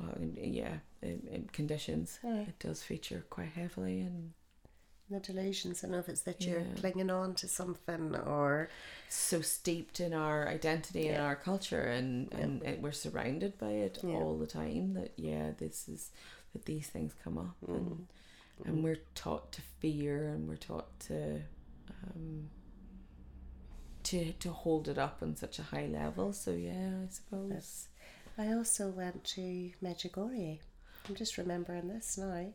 [SPEAKER 1] well yeah in, in conditions.
[SPEAKER 2] Yeah.
[SPEAKER 1] it does feature quite heavily and
[SPEAKER 2] delusions. I know if it's that you're
[SPEAKER 1] Yeah.
[SPEAKER 2] clinging on to something or
[SPEAKER 1] so steeped in our identity and our culture and and it, we're surrounded by it
[SPEAKER 2] Yeah.
[SPEAKER 1] all the time that yeah this is that these things come up
[SPEAKER 2] Mm.
[SPEAKER 1] and and we're taught to fear and we're taught to um to to hold it up on such a high level so yeah i suppose
[SPEAKER 2] I also went to Medjugorje. I'm just remembering this now.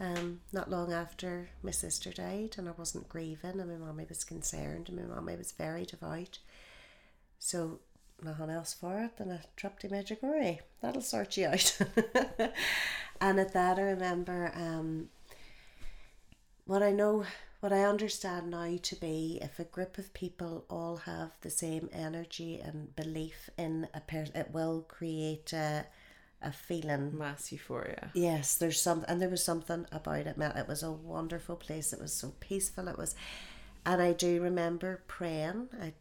[SPEAKER 2] Um, not long after my sister died, and I wasn't grieving, and my mummy was concerned, and my mummy was very devout. So, nothing else for it than a trip to Medjugorje. That'll sort you out. and at that, I remember um, what I know, what I understand now to be if a group of people all have the same energy and belief in a person, it will create a, a feeling.
[SPEAKER 1] mass euphoria
[SPEAKER 2] Yes, there's some, and there was something about it. man. It was a wonderful place. It was so peaceful. It was, and I do remember praying I,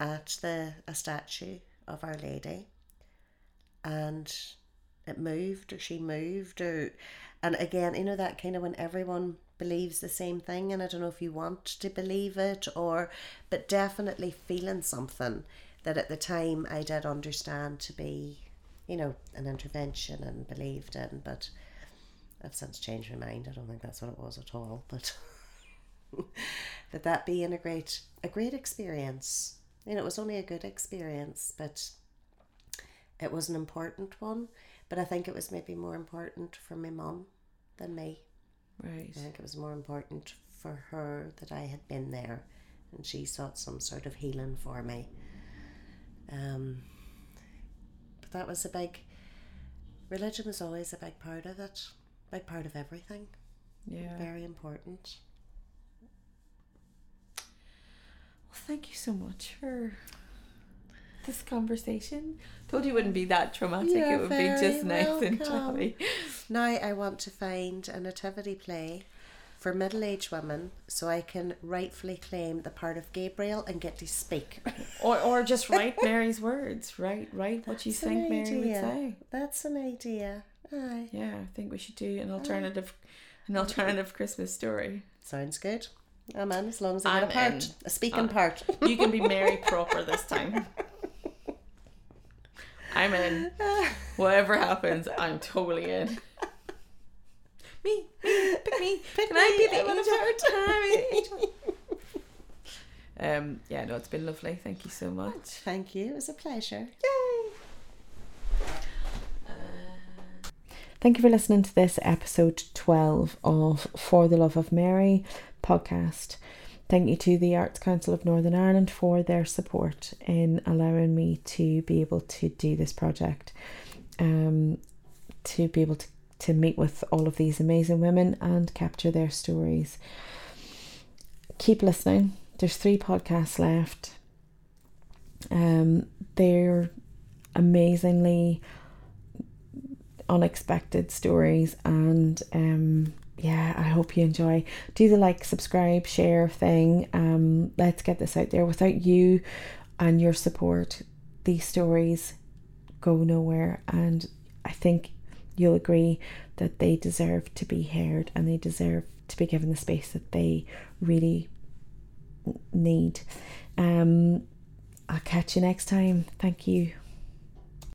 [SPEAKER 2] at the a statue of Our Lady, and it moved or she moved or, and again, you know that kind of when everyone believes the same thing, and I don't know if you want to believe it or, but definitely feeling something that at the time I did understand to be you know, an intervention and believed in, but I've since changed my mind. I don't think that's what it was at all. But that that being a great a great experience. You know, it was only a good experience, but it was an important one. But I think it was maybe more important for my mum than me.
[SPEAKER 1] right
[SPEAKER 2] I think it was more important for her that I had been there and she sought some sort of healing for me. Um, that was a big, religion was always a big part of it, big part of everything,
[SPEAKER 1] yeah.
[SPEAKER 2] Very important.
[SPEAKER 1] well thank you so much for this conversation. Told you it wouldn't be that traumatic.
[SPEAKER 2] You're
[SPEAKER 1] it would be just nice and
[SPEAKER 2] welcome.
[SPEAKER 1] jolly.
[SPEAKER 2] Now I want to find a nativity play for middle aged women so I can rightfully claim the part of Gabriel and get to speak.
[SPEAKER 1] Or, or just write Mary's words. Write, write what you
[SPEAKER 2] That's an
[SPEAKER 1] think Mary would say.
[SPEAKER 2] That's an idea. Aye.
[SPEAKER 1] Yeah, I think we should do an alternative, an alternative Christmas story.
[SPEAKER 2] Sounds good. I'm in as long as I get a part.
[SPEAKER 1] in.
[SPEAKER 2] A speaking
[SPEAKER 1] Uh,
[SPEAKER 2] part.
[SPEAKER 1] You can be Mary proper this time. I'm in. Whatever happens, I'm totally in. Me, me, pick me.
[SPEAKER 2] Pick
[SPEAKER 1] Can I
[SPEAKER 2] me,
[SPEAKER 1] be the introvert? Can I be? Um, yeah, no, it's been lovely. Thank you so much.
[SPEAKER 2] Thank you. It was a pleasure. Yay!
[SPEAKER 1] Thank you for listening to this episode 12 of For the Love of Mary podcast. Thank you to the Arts Council of Northern Ireland for their support in allowing me to be able to do this project, um, to be able to, to meet with all of these amazing women and capture their stories. Keep listening. There's three podcasts left. Um, they're amazingly unexpected stories and um yeah i hope you enjoy do the like subscribe share thing um let's get this out there without you and your support these stories go nowhere and i think you'll agree that they deserve to be heard and they deserve to be given the space that they really need. Um i'll catch you next time. Thank you